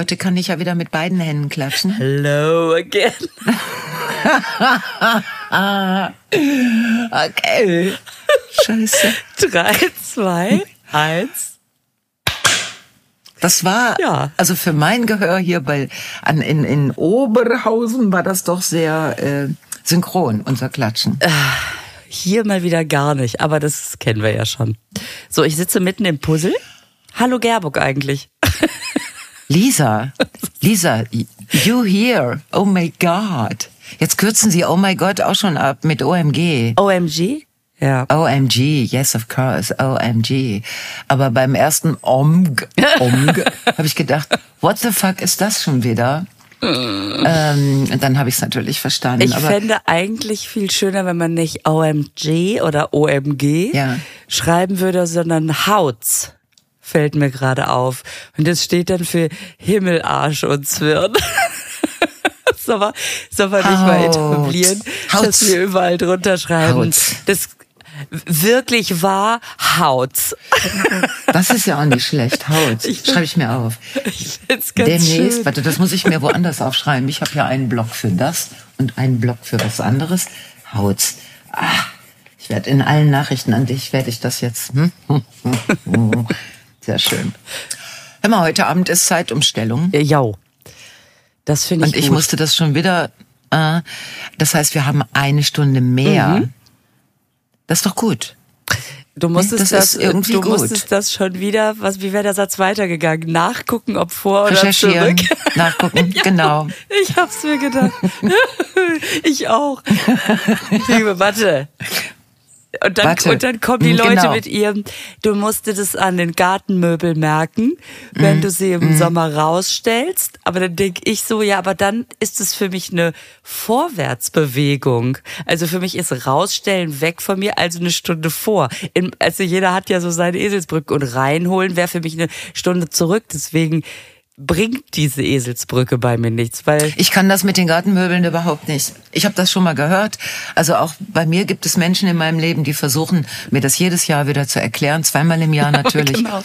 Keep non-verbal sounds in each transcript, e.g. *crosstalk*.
Heute kann ich ja wieder mit beiden Händen klatschen. Hello again. *laughs* Okay. Scheiße. Drei, zwei, eins. Das war, Ja. also für mein Gehör hier bei, an, in, in Oberhausen war das doch sehr äh, synchron, unser Klatschen. Hier mal wieder gar nicht, aber das kennen wir ja schon. So, ich sitze mitten im Puzzle. Hallo Gerburg eigentlich. *laughs* Lisa, Lisa, you here? Oh my God. Jetzt kürzen Sie Oh my God auch schon ab mit OMG. OMG? Ja. OMG, yes of course, OMG. Aber beim ersten OMG, OMG *laughs* habe ich gedacht, what the fuck ist das schon wieder? ähm, und dann habe ich es natürlich verstanden. Ich aber fände eigentlich viel schöner, wenn man nicht OMG oder OMG Ja. schreiben würde, sondern Hauts. Fällt mir gerade auf. Und das steht dann für Himmel, Arsch und Zwirn. *laughs* soll man, soll man nicht mal Haut. etablieren, Haut. dass wir überall drunter schreiben. Haut. Das wirklich wahr Hauts. das ist ja auch nicht schlecht. Haut, schreibe ich mir auf. Ich find's ganz Demnächst, schön. warte, das muss ich mir woanders aufschreiben. Ich habe ja einen Block für das und einen Block für was anderes. Haut. Ah, ich werde in allen Nachrichten an dich, werde ich das jetzt. Hm? *laughs* Sehr schön. Hör mal, heute Abend ist Zeitumstellung. Ja, jau. Das finde ich Und ich gut. musste das schon wieder. Äh, das heißt, wir haben eine Stunde mehr. Mhm. Das ist doch gut. Du musstest das das, ist irgendwie du gut. musstest das schon wieder, was, wie wäre der Satz weitergegangen? Nachgucken, ob vor oder zurück. *laughs* nachgucken, Ja, genau. Ich hab's mir gedacht. *laughs* ich auch. *laughs* Denke, warte. Und dann, Warte. und dann kommen die Mhm, Leute genau. mit ihrem, du musstest es an den Gartenmöbel merken, wenn Mhm. du sie im Sommer rausstellst. Aber dann denk ich so, ja, aber dann ist es für mich eine Vorwärtsbewegung. Also für mich ist rausstellen weg von mir, also eine Stunde vor. In, also jeder hat ja so seine Eselsbrücke und reinholen wäre für mich eine Stunde zurück. Deswegen bringt diese Eselsbrücke bei mir nichts, weil Ich kann das mit den Gartenmöbeln überhaupt nicht. Ich habe das schon mal gehört. Also auch bei mir gibt es Menschen in meinem Leben, die versuchen, mir das jedes Jahr wieder zu erklären. Zweimal im Jahr *laughs* natürlich. Genau.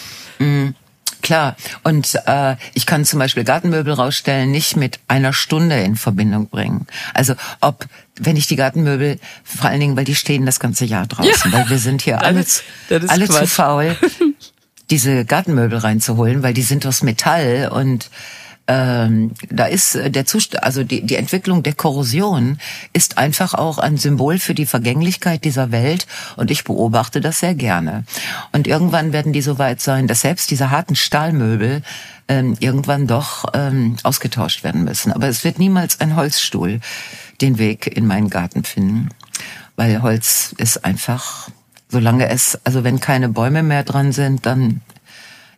Klar. Und äh, ich kann zum Beispiel Gartenmöbel rausstellen, nicht mit einer Stunde in Verbindung bringen. Also ob, wenn ich die Gartenmöbel, vor allen Dingen, weil die stehen das ganze Jahr draußen, weil wir sind hier *laughs* Das alle, ist- alle zu faul, *laughs* diese Gartenmöbel reinzuholen, weil die sind aus Metall und ähm, da ist äh, der Zustand, also die, die Entwicklung der Korrosion ist einfach auch ein Symbol für die Vergänglichkeit dieser Welt und ich beobachte das sehr gerne. Und irgendwann werden die so weit sein, dass selbst diese harten Stahlmöbel ähm, irgendwann doch ähm, ausgetauscht werden müssen. Aber es wird niemals ein Holzstuhl den Weg in meinen Garten finden, weil Holz ist einfach, solange es, also wenn keine Bäume mehr dran sind, dann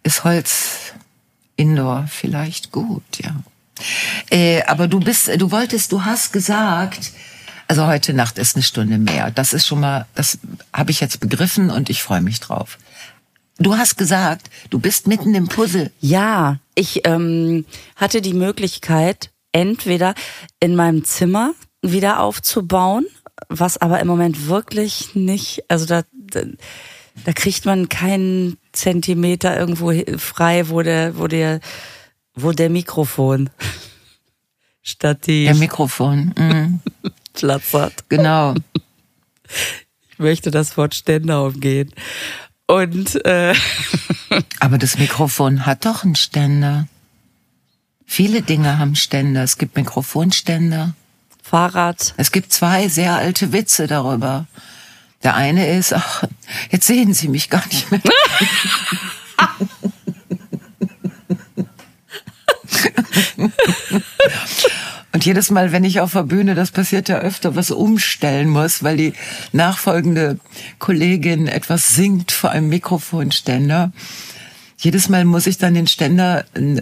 ist Holz Indoor vielleicht gut, ja. Äh, aber du bist, du wolltest, du hast gesagt, also heute Nacht ist eine Stunde mehr. Das ist schon mal, das habe ich jetzt begriffen und ich freue mich drauf. Du hast gesagt, du bist mitten im Puzzle. Ja, ich ähm, hatte die Möglichkeit, entweder in meinem Zimmer wieder aufzubauen, was aber im Moment wirklich nicht, also da, da, da kriegt man keinen Zentimeter irgendwo frei, wo der, wo der, wo der Mikrofon *laughs* statt die Der Mikrofon. Mhm, *laughs* Platz hat. genau. Ich möchte das Wort Ständer umgehen. Und äh, *laughs* Aber das Mikrofon hat doch einen Ständer. Viele Dinge haben Ständer. Es gibt Mikrofonständer. Fahrrad, Es gibt zwei sehr alte Witze darüber. Der eine ist, ach, jetzt sehen Sie mich gar nicht mehr. *laughs* Und jedes Mal, wenn ich auf der Bühne, das passiert ja öfter, was umstellen muss, weil die nachfolgende Kollegin etwas singt vor einem Mikrofonständer. Jedes Mal muss ich dann den Ständer in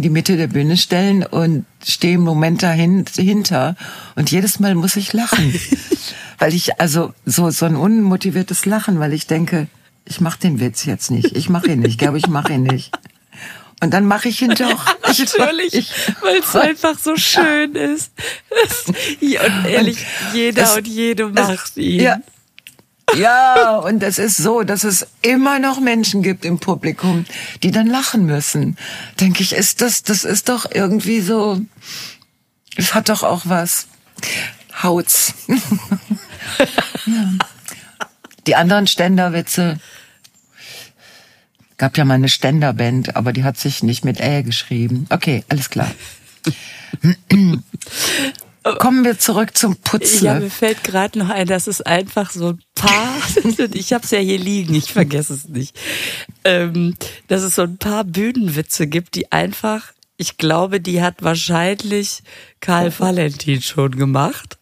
die Mitte der Bühne stellen und stehe im Moment dahinter. Und jedes Mal muss ich lachen. *laughs* weil ich, also so, so ein unmotiviertes Lachen, weil ich denke, ich mache den Witz jetzt nicht. Ich mache ihn nicht. Ich glaube, ich mache ihn nicht. Und dann mache ich ihn doch. Ich, *laughs* Natürlich, Ich, weil es einfach so schön ist. Und ehrlich, jeder das- und jede macht ihn. Ja. Ja, und es ist so, dass es immer noch Menschen gibt im Publikum, die dann lachen müssen. Denke ich, ist das, das ist doch irgendwie so, es hat doch auch was. Haut's. *laughs* ja. *laughs* Die anderen Ständerwitze, gab ja mal eine Ständerband, aber die hat sich nicht mit Ä geschrieben. Okay, alles klar. *clears throat* Kommen wir zurück zum Putzen. Ja, mir fällt gerade noch ein, dass es einfach so ein paar, *laughs* ich habe es ja hier liegen, ich vergesse es nicht, ähm, dass es so ein paar Bühnenwitze gibt, die einfach, ich glaube, die hat wahrscheinlich Karl Valentin schon gemacht.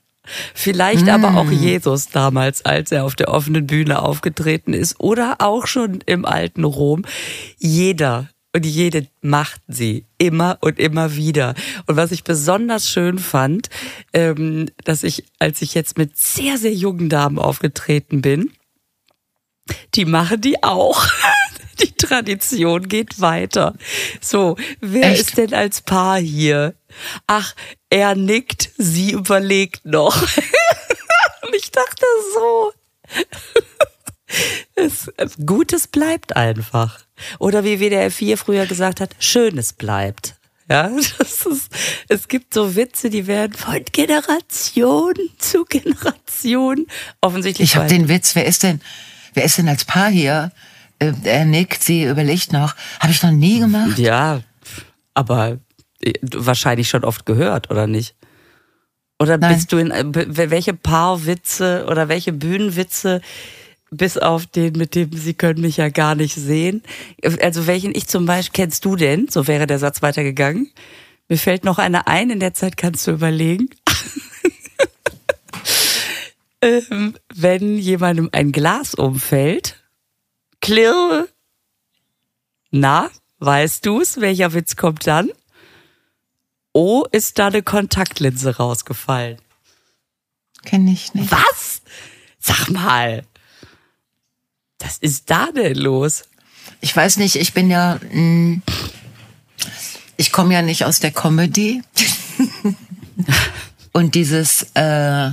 Vielleicht mm. aber auch mm. Jesus damals, als er auf der offenen Bühne aufgetreten ist oder auch schon im alten Rom. Jeder und jede macht sie immer und immer wieder. Und was ich besonders schön fand, ähm, dass ich, als ich jetzt mit sehr, sehr jungen Damen aufgetreten bin, die machen die auch. *laughs* *laughs* Die Tradition geht weiter. So, wer Echt? ist denn als Paar hier? Ach, er nickt, sie überlegt noch. *laughs* Und ich dachte so. *laughs* Es, Gutes bleibt einfach. Oder wie WDR 4 früher gesagt hat, Schönes bleibt. Ja, das ist, es gibt so Witze, die werden von Generation zu Generation offensichtlich. Ich habe den Witz, wer ist denn, wer ist denn als Paar hier? Äh, er nickt, sie überlegt noch. Habe ich noch nie gemacht. Ja, aber äh, wahrscheinlich schon oft gehört, oder nicht? Oder Nein. bist du in äh, welche Paarwitze oder welche Bühnenwitze bis auf den, mit dem Sie können mich ja gar nicht sehen. Also welchen ich zum Beispiel, kennst du denn? So wäre der Satz weitergegangen. Mir fällt noch einer ein, in der Zeit kannst du überlegen. *laughs* ähm, wenn jemandem ein Glas umfällt, klirr, na, weißt du's? Welcher Witz kommt dann? Oh, ist da eine Kontaktlinse rausgefallen. Kenn ich nicht. Was? Sag mal. Was ist da denn los? Ich weiß nicht, ich bin ja, mh, mm, ich komme ja nicht aus der Comedy. *laughs* Und dieses äh,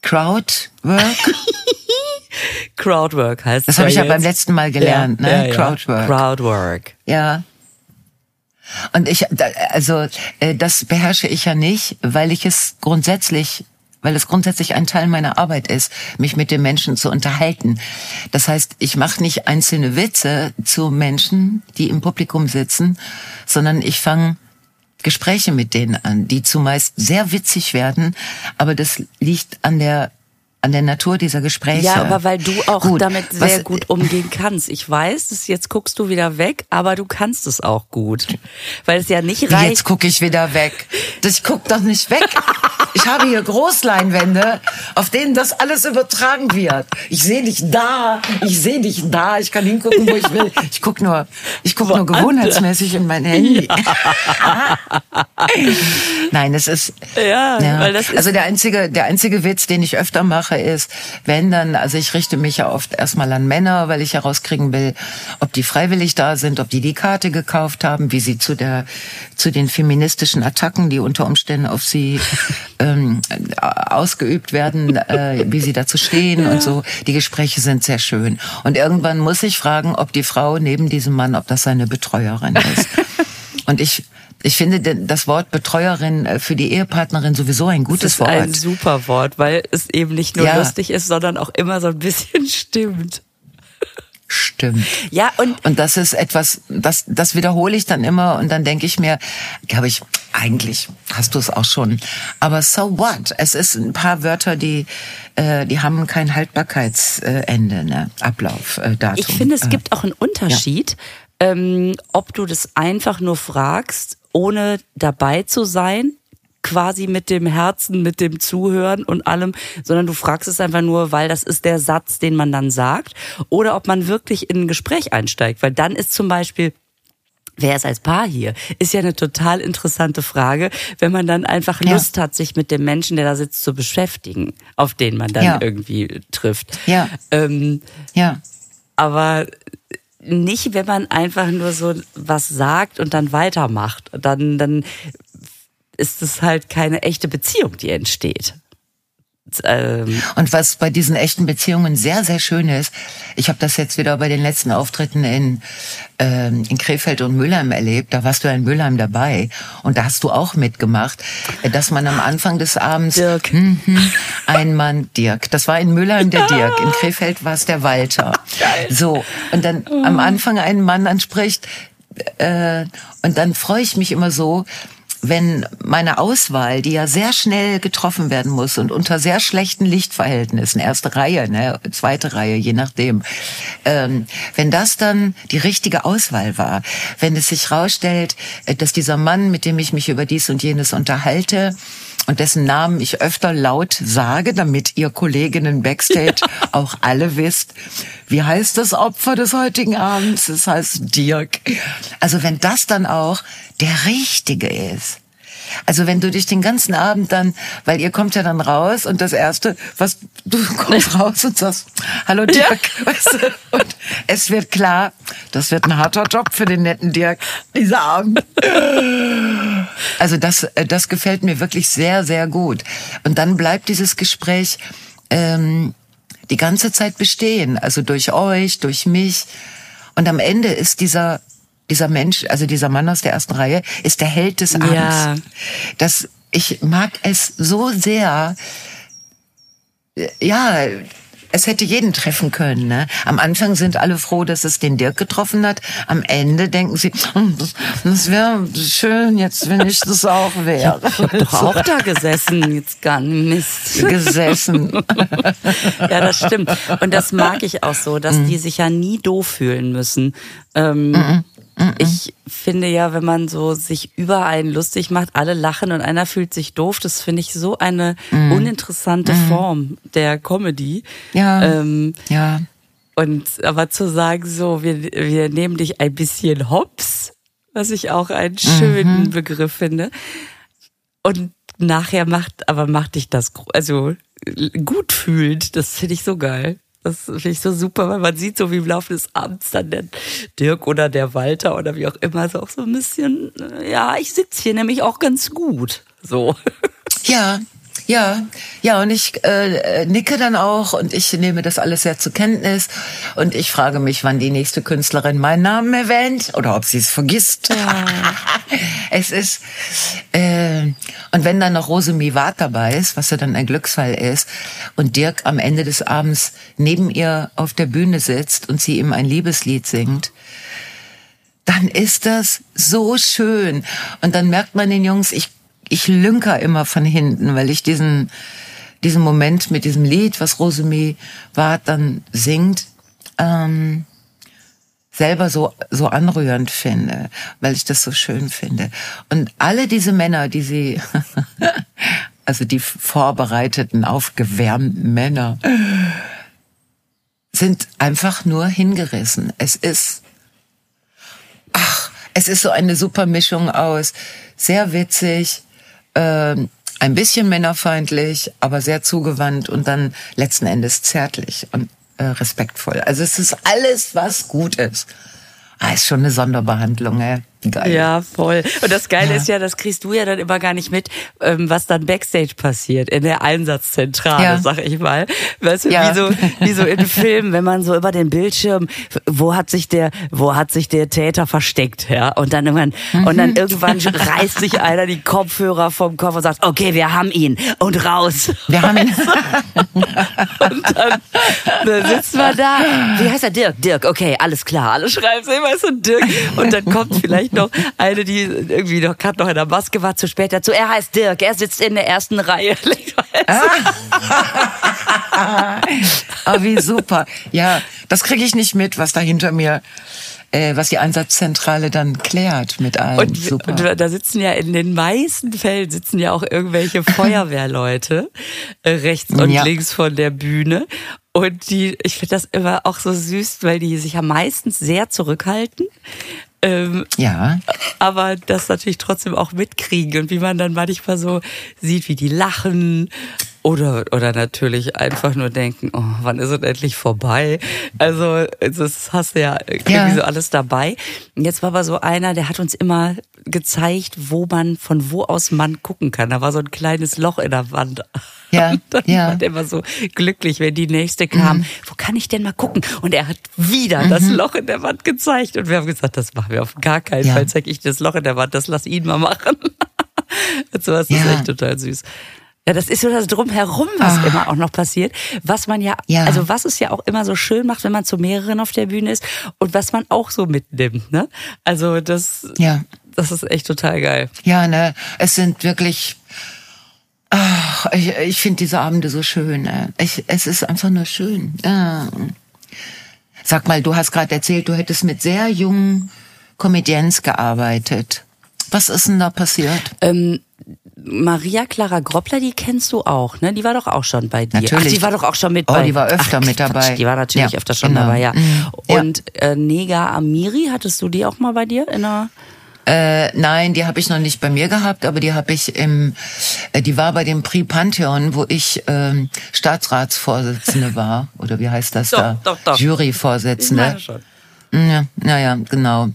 Crowdwork. *laughs* Crowdwork heißt das. Das habe ich ja beim letzten Mal gelernt, ja, ne? Ja, Crowdwork. Crowdwork. Ja. Und ich, also äh, das beherrsche ich ja nicht, weil ich es grundsätzlich weil es grundsätzlich ein Teil meiner Arbeit ist, mich mit den Menschen zu unterhalten. Das heißt, ich mache nicht einzelne Witze zu Menschen, die im Publikum sitzen, sondern ich fange Gespräche mit denen an, die zumeist sehr witzig werden, aber das liegt an der an der Natur dieser Gespräche. Ja, aber weil du auch gut, damit sehr was, gut umgehen kannst. Ich weiß, dass jetzt guckst du wieder weg, aber du kannst es auch gut. Weil es ja nicht reicht. Jetzt gucke ich wieder weg. Ich guck doch nicht weg. Ich habe hier Großleinwände, auf denen das alles übertragen wird. Ich sehe dich da, ich sehe dich da, ich kann hingucken, wo ich will. Ich guck nur, ich guck nur gewohnheitsmäßig in mein Handy. Ja. Nein, es ist, ja, ja. Weil das ist also der einzige, der einzige Witz, den ich öfter mache, ist, wenn dann, also ich richte mich ja oft erstmal an Männer, weil ich herauskriegen will, ob die freiwillig da sind, ob die die Karte gekauft haben, wie sie zu der, zu den feministischen Attacken, die unter Umständen auf sie *laughs* ähm, ausgeübt werden, äh, wie sie dazu stehen ja. und so. Die Gespräche sind sehr schön. Und irgendwann muss ich fragen, ob die Frau neben diesem Mann, ob das seine Betreuerin ist. *laughs* Und ich ich finde das Wort Betreuerin äh, für die Ehepartnerin sowieso ein gutes Wort. Das ist ein super Wort, weil es eben nicht nur ja. lustig ist, sondern auch immer so ein bisschen *laughs* stimmt. Stimmt. Ja, und, und das ist etwas, das, das wiederhole ich dann immer und dann denke ich mir, glaube ich, eigentlich hast du es auch schon. Aber so what? Es ist ein paar Wörter, die, äh, die haben kein Haltbarkeitsende, ne? Ablaufdatum. Ich finde, es gibt auch einen Unterschied, ja. ähm, ob du das einfach nur fragst, ohne dabei zu sein quasi mit dem Herzen, mit dem Zuhören und allem, sondern du fragst es einfach nur, weil das ist der Satz, den man dann sagt, oder ob man wirklich in ein Gespräch einsteigt, weil dann ist zum Beispiel Wer ist als Paar hier? Ist ja eine total interessante Frage, wenn man dann einfach ja. Lust hat, sich mit dem Menschen, der da sitzt, zu beschäftigen, auf den man dann ja. irgendwie trifft. Ja. Ähm, ja. Aber nicht, wenn man einfach nur so was sagt und dann weitermacht. Dann, dann ist es halt keine echte Beziehung, die entsteht. Ähm und was bei diesen echten Beziehungen sehr, sehr schön ist, ich habe das jetzt wieder bei den letzten Auftritten in, ähm, in Krefeld und Mülheim erlebt, da warst du in Mülheim dabei und da hast du auch mitgemacht, dass man am Anfang des Abends Dirk. Mh, ein Mann, Dirk, das war in Mülheim der Dirk, in *laughs* Krefeld war es der Walter. Geil. So, und dann am Anfang einen Mann anspricht, äh, und dann freue ich mich immer so, wenn meine Auswahl, die ja sehr schnell getroffen werden muss und unter sehr schlechten Lichtverhältnissen, erste Reihe, ne, zweite Reihe, je nachdem, ähm, wenn das dann die richtige Auswahl war, wenn es sich rausstellt, äh, dass dieser Mann, mit dem ich mich über dies und jenes unterhalte, und dessen Namen ich öfter laut sage, damit ihr Kolleginnen backstage *laughs* auch alle wisst, wie heißt das Opfer des heutigen Abends? Es heißt Dirk. Also wenn das dann auch der Richtige ist. Also wenn du dich den ganzen Abend dann, weil ihr kommt ja dann raus und das erste, was du *laughs* kommst raus und sagst, hallo Dirk, ja. weißt du, und es wird klar, das wird ein harter Job für den netten Dirk, dieser Abend. Also das, äh, das gefällt mir wirklich sehr, sehr gut. Und dann bleibt dieses Gespräch ähm, die ganze Zeit bestehen, also durch euch, durch mich. Und am Ende ist dieser dieser Mensch, also dieser Mann aus der ersten Reihe, ist der Held des Abends. Ja. Das, ich mag es so sehr. Ja, es hätte jeden treffen können. Ne? Am Anfang sind alle froh, dass es den Dirk getroffen hat. Am Ende denken sie, hm, das, das wäre schön jetzt, wenn ich das auch wäre. Ich hab doch auch da gesessen, jetzt gar Mist. Gesessen. *laughs* ja, das stimmt. Und das mag ich auch so, dass mhm. die sich ja nie doof fühlen müssen. Ähm, mhm. Ich finde ja, wenn man so sich über einen lustig macht, alle lachen und einer fühlt sich doof, das finde ich so eine mm. uninteressante mm. Form der Comedy. Ja. Ähm, ja. Und aber zu sagen, so, wir, wir nehmen dich ein bisschen hops, was ich auch einen schönen mhm. Begriff finde. Und nachher macht, aber macht dich das, also gut fühlt, das finde ich so geil. Das finde ich so super, weil man sieht so wie im Laufe des Abends dann der Dirk oder der Walter oder wie auch immer so auch so ein bisschen, äh, ja, ich sitze hier nämlich auch ganz gut. So. Ja, ja, ja, und ich äh, nicke dann auch und ich nehme das alles sehr zur Kenntnis und ich frage mich, wann die nächste Künstlerin meinen Namen erwähnt oder ob sie es vergisst. Ja. *laughs* es ist äh, und wenn dann noch Rose Mivat dabei ist, was ja dann ein Glücksfall ist, und Dirk am Ende des Abends neben ihr auf der Bühne sitzt und sie ihm ein Liebeslied singt, dann ist das so schön. Und dann merkt man den Jungs, ich ich lünker immer von hinten, weil ich diesen, diesen Moment mit diesem Lied, was Rosemie Ward dann singt, ähm, selber so, so anrührend finde, weil ich das so schön finde. Und alle diese Männer, die sie, *laughs* also die vorbereiteten, aufgewärmten Männer, sind einfach nur hingerissen. Es ist, ach, es ist so eine super Mischung aus sehr witzig, äh, ein bisschen männerfeindlich, aber sehr zugewandt und dann letzten Endes zärtlich und äh, respektvoll. Also es ist alles, was gut ist. Ah, ist schon eine Sonderbehandlung, ey. Geil. Ja, voll. Und das Geile ja. ist ja, das kriegst du ja dann immer gar nicht mit, ähm, was dann Backstage passiert, in der Einsatzzentrale, ja. sag ich mal. Weißt du, ja. wie, so, wie so in Filmen, wenn man so über den Bildschirm, wo hat sich der, wo hat sich der Täter versteckt, ja? Und dann irgendwann, mhm. und dann mhm. irgendwann reißt sich einer die Kopfhörer vom Kopf und sagt, okay, wir haben ihn und raus. Wir haben ihn. und dann, dann sitzt man da. Wie heißt er? Dirk, Dirk, okay, alles klar. Alle schreiben es immer so Dirk. Und dann kommt vielleicht noch eine, die irgendwie noch gerade noch in der Maske war, zu spät dazu. Er heißt Dirk, er sitzt in der ersten Reihe. oh, wie super. Ja, das kriege ich nicht mit, was da hinter mir äh, was die Einsatzzentrale dann klärt mit allen. Und, Super. und da sitzen ja in den meisten Fällen sitzen ja auch irgendwelche *laughs* Feuerwehrleute äh, rechts und ja. links von der Bühne. Und die, ich finde das immer auch so süß, weil die sich ja meistens sehr zurückhalten. Ähm, ja. Aber das natürlich trotzdem auch mitkriegen und wie man dann manchmal so sieht, wie die lachen oder, oder natürlich einfach nur denken, oh, wann ist es endlich vorbei? Also, das hast du ja irgendwie ja. so alles dabei. Jetzt war aber so einer, der hat uns immer gezeigt, wo man, von wo aus man gucken kann. Da war so ein kleines Loch in der Wand. Ja, *laughs* Und dann ja. war der immer so glücklich, wenn die nächste kam. Wo kann ich denn mal gucken? Und er hat wieder das Mhm. Loch in der Wand gezeigt. Und wir haben gesagt, das machen wir auf gar keinen Ja. Fall. Zeig ich das Loch in der Wand, das lass ihn mal machen. *laughs* so was ist Ja. echt total süß. Ja, das ist so das Drumherum, was Ah. immer auch noch passiert. Was man ja, Ja. also was es ja auch immer so schön macht, wenn man zu mehreren auf der Bühne ist und was man auch so mitnimmt, ne? Also das, Ja. Das ist echt total geil. Ja, ne, es sind wirklich. Ach, ich, ich finde diese Abende so schön. Äh. Ich, es ist einfach nur schön. Ja. Sag mal, du hast gerade erzählt, du hättest mit sehr jungen Comedians gearbeitet. Was ist denn da passiert? Ähm, Maria Clara Groppler, die kennst du auch, ne? Die war doch auch schon bei dir. Natürlich. Ach, die war doch auch schon mit Oh, bei. die war öfter Ach, mit Quatsch, dabei. Die war natürlich Ja, öfter schon genau. dabei, ja. Mhm. Ja. Und äh, Nega Amiri, hattest du die auch mal bei dir in der Äh, nein, die habe ich noch nicht bei mir gehabt, aber die habe ich im, äh, die war bei dem Prix Pantheon, wo ich ähm, Staatsratsvorsitzende *laughs* war, oder wie heißt das Doch, da? doch, doch. Juryvorsitzende. schon. Ja, ja, ja, genau.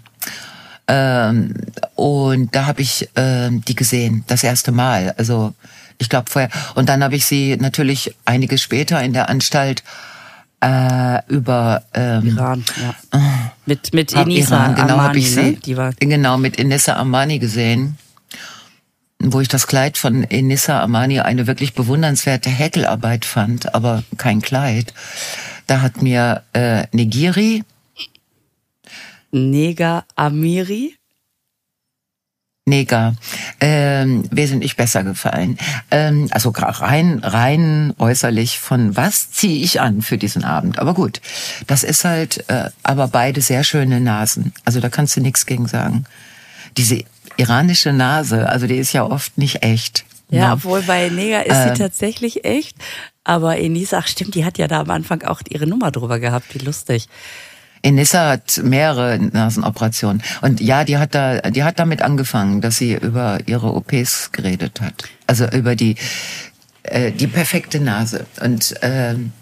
Ähm, und da habe ich ähm, die gesehen, das erste Mal. Also ich glaube vorher. Und dann habe ich sie natürlich einiges später in der Anstalt äh, über ähm, Iran, ja. *laughs* Mit, mit hab Enisa Iran, genau Armani, ich sie ne? Die war, genau mit Inessa Armani gesehen, wo ich das Kleid von Inessa Armani eine wirklich bewundernswerte Häkelarbeit fand, aber kein Kleid. Da hat mir äh, Negiri, Nega Amiri. Neger ähm, wesentlich besser gefallen. Ähm, also rein rein äußerlich von was ziehe ich an für diesen Abend. Aber gut, das ist halt, äh, aber beide sehr schöne Nasen. Also da kannst du nichts gegen sagen. Diese iranische Nase, also die ist ja oft nicht echt. Ja, Ne? obwohl bei Nega ist Ähm. sie tatsächlich echt. Aber Enisa, ach stimmt, die hat ja da am Anfang auch ihre Nummer drüber gehabt. Wie lustig. Enissa hat mehrere Nasenoperationen. Und ja, die hat da, die hat damit angefangen, dass sie über ihre OPs geredet hat. Also über die, äh, die perfekte Nase. Und ähm,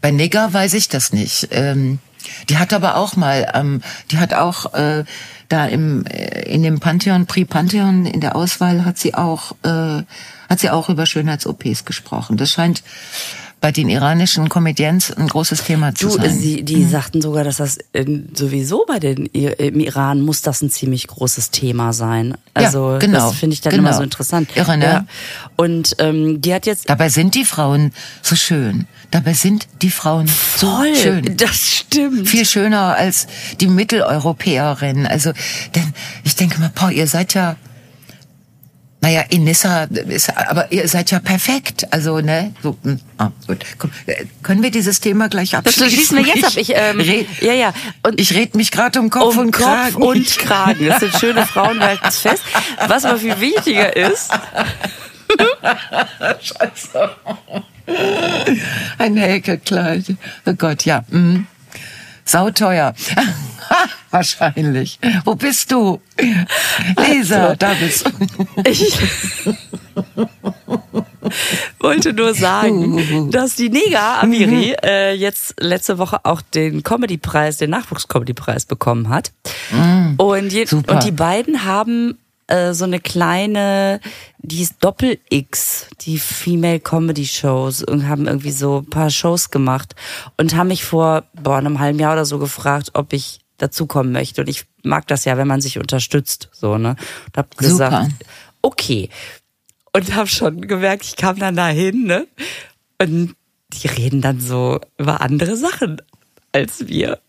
bei Nigger weiß ich das nicht. Ähm, die hat aber auch mal, ähm, die hat auch äh, da im äh, in dem Pantheon, Prix Pantheon in der Auswahl hat sie auch äh, hat sie auch über Schönheits-OPs gesprochen. Das scheint bei den iranischen Comedians ein großes Thema zu Du, sein. sie, die sagten sogar, dass das ähm, sowieso bei den im Iran muss das ein ziemlich großes Thema sein. Also genau, das finde ich dann genau. immer so interessant. Irre, ne? Ja. Und ähm, die hat jetzt Dabei sind die Frauen so schön. Dabei sind die Frauen so voll, schön. das stimmt. Viel schöner als die Mitteleuropäerinnen. Also, denn ich denke mal, boah, ihr seid ja, naja, Inissa ist, aber ihr seid ja perfekt. Also, ne, so, hm, ah, gut. Komm, äh, können wir dieses Thema gleich das abschließen? schließen wir jetzt ab. *laughs* Ich, ähm, red, ja, ja. Und ich red mich gerade um Kopf um und Kopf Kragen. und Kragen. Das sind schöne Frauen, halten es fest. Was aber viel wichtiger ist, *laughs* Scheiße. Ein Häkelkleid. Oh Gott, ja. Mm. Sauteuer. Wahrscheinlich. Wo bist du? Lisa, Also. da bist du. ich wollte nur sagen, dass die Nega Amiri äh, jetzt letzte Woche auch den Comedy-Preis, den Nachwuchs-Comedy-Preis bekommen hat. und, je, und die beiden haben äh, so eine kleine, die ist Doppel-X, die Female Comedy Shows und haben irgendwie so ein paar Shows gemacht und haben mich vor boah, einem halben Jahr oder so gefragt, ob ich dazukommen möchte. Und ich mag das ja, wenn man sich unterstützt, so, ne? Und hab Super. gesagt, okay. Und hab schon gemerkt, ich kam dann dahin, ne? Und die reden dann so über andere Sachen als wir.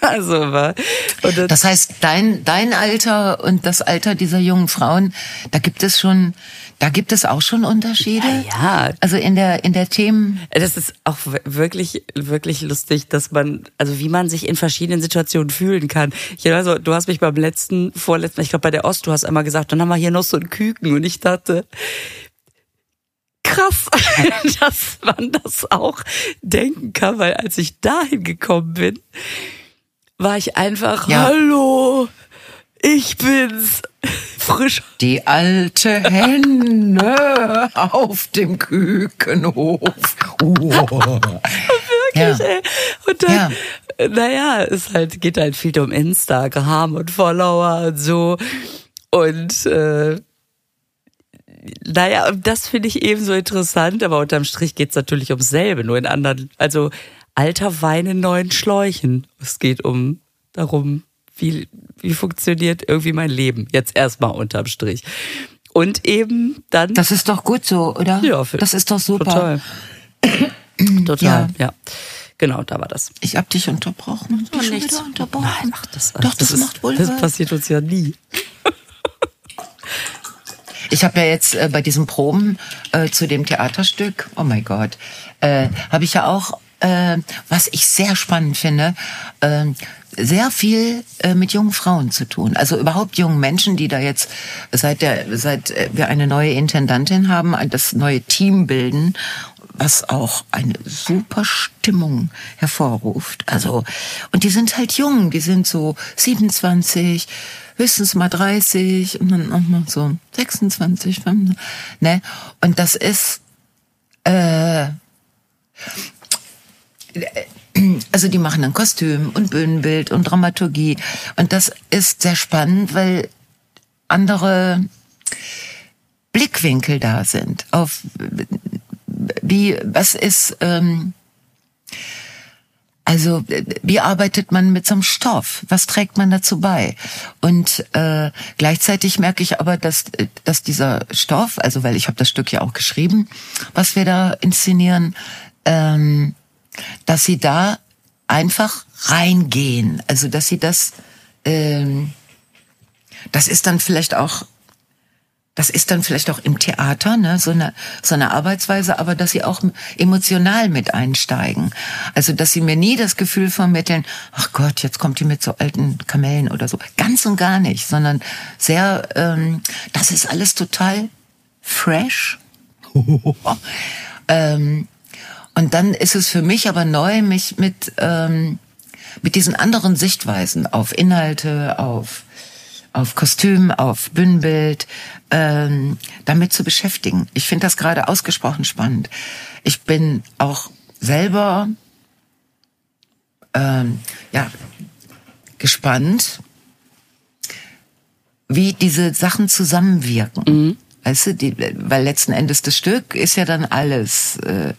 *laughs* also und das, Das heißt, dein, dein Alter und das Alter dieser jungen Frauen, da gibt es schon, da gibt es auch schon Unterschiede. ja, Also in der, in der Themen. Das ist auch wirklich, wirklich lustig, dass man, also wie man sich in verschiedenen Situationen fühlen kann. Ich also, du hast mich beim letzten, vorletzten, ich glaube bei der Ost, du hast einmal gesagt, dann haben wir hier noch so einen Küken und ich dachte, krass, *laughs* dass man das auch denken kann, weil als ich dahin gekommen bin, war ich einfach, Ja. hallo, ich bin's, *laughs* frisch Die alte Henne auf dem Kükenhof. Oh. Ja. Ey. Und dann, Ja. naja, es halt, geht halt viel um Instagram und Follower und so. Und äh, naja, das finde ich eben so interessant, aber unterm Strich geht es natürlich ums selbe, nur in anderen, also alter Wein in neuen Schläuchen. Es geht um darum, wie, wie funktioniert irgendwie mein Leben. Jetzt erstmal unterm Strich. Und eben dann. Das ist doch gut so, oder? Ja, für, das ist doch super. Total. *clears throat* total, ja. ja. Genau, da war das. Ich hab dich unterbrochen. Oh, nichts. unterbrochen. Nein, ach, das, Doch, das, das macht wohl Das was. passiert uns ja nie. *laughs* Ich habe ja jetzt äh, bei diesen Proben äh, zu dem Theaterstück, oh mein Gott, äh, habe ich ja auch, äh, was ich sehr spannend finde, äh, sehr viel äh, mit jungen Frauen zu tun. Also überhaupt jungen Menschen, die da jetzt seit der seit äh, wir eine neue Intendantin haben, das neue Team bilden, was auch eine super Stimmung hervorruft. Also und die sind halt jung, die sind so 27, höchstens mal 30 und dann auch mal so 26, 25, ne? Und das ist äh, also die machen dann Kostüm und Bühnenbild und Dramaturgie und das ist sehr spannend, weil andere Blickwinkel da sind auf wie was ist ähm, also wie arbeitet man mit so einem Stoff? Was trägt man dazu bei? Und äh, gleichzeitig merke ich aber, dass, dass dieser Stoff, also weil ich habe das Stück ja auch geschrieben, was wir da inszenieren, ähm, dass sie da einfach reingehen. Also dass sie das, ähm, das ist dann vielleicht auch das ist dann vielleicht auch im Theater, ne, so eine, so eine Arbeitsweise, aber dass sie auch emotional mit einsteigen. Also, dass sie mir nie das Gefühl vermitteln, ach Gott, jetzt kommt die mit so alten Kamellen oder so. Ganz und gar nicht, sondern sehr, ähm, das ist alles total fresh. *laughs* ähm, und dann ist es für mich aber neu, mich mit, ähm, mit diesen anderen Sichtweisen auf Inhalte, auf auf Kostüm, auf Bühnenbild, ähm, damit zu beschäftigen. Ich finde das gerade ausgesprochen spannend. Ich bin auch selber ähm, ja gespannt, wie diese Sachen zusammenwirken. Mhm. Weißt du, die, weil letzten Endes das Stück ist ja dann alles, äh,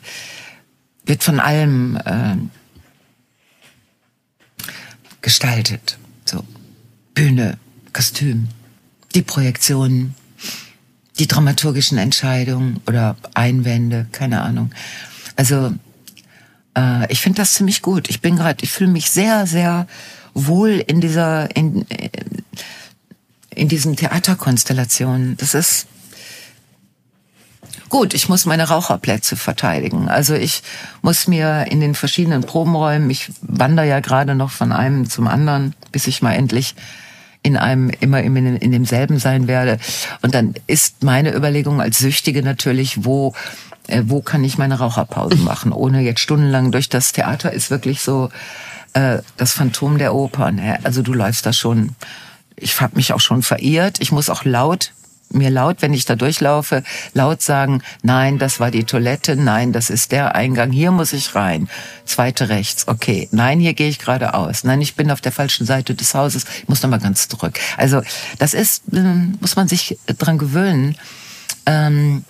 wird von allem äh, gestaltet. So Bühne, Kostüm, die Projektionen, die dramaturgischen Entscheidungen oder Einwände, keine Ahnung. Also äh, ich finde das ziemlich gut. Ich bin gerade, ich fühle mich sehr, sehr wohl in dieser, in, in diesen Theaterkonstellationen. Das ist gut. Ich muss meine Raucherplätze verteidigen. Also ich muss mir in den verschiedenen Probenräumen, ich wandere ja gerade noch von einem zum anderen, bis ich mal endlich in einem immer in, in demselben sein werde. Und dann ist meine Überlegung als Süchtige natürlich, wo äh, wo kann ich meine Raucherpausen *laughs* machen, ohne jetzt stundenlang durch das Theater ist wirklich so äh, das Phantom der Oper. Ne? Also du läufst da schon. Ich habe mich auch schon verirrt. Ich muss auch laut mir laut, wenn ich da durchlaufe, laut sagen, nein, das war die Toilette, nein, das ist der Eingang, hier muss ich rein. Zweite rechts, okay. Nein, hier gehe ich geradeaus. Nein, ich bin auf der falschen Seite des Hauses, ich muss noch mal ganz zurück. Also das ist, ähm, muss man sich dran gewöhnen. Ähm,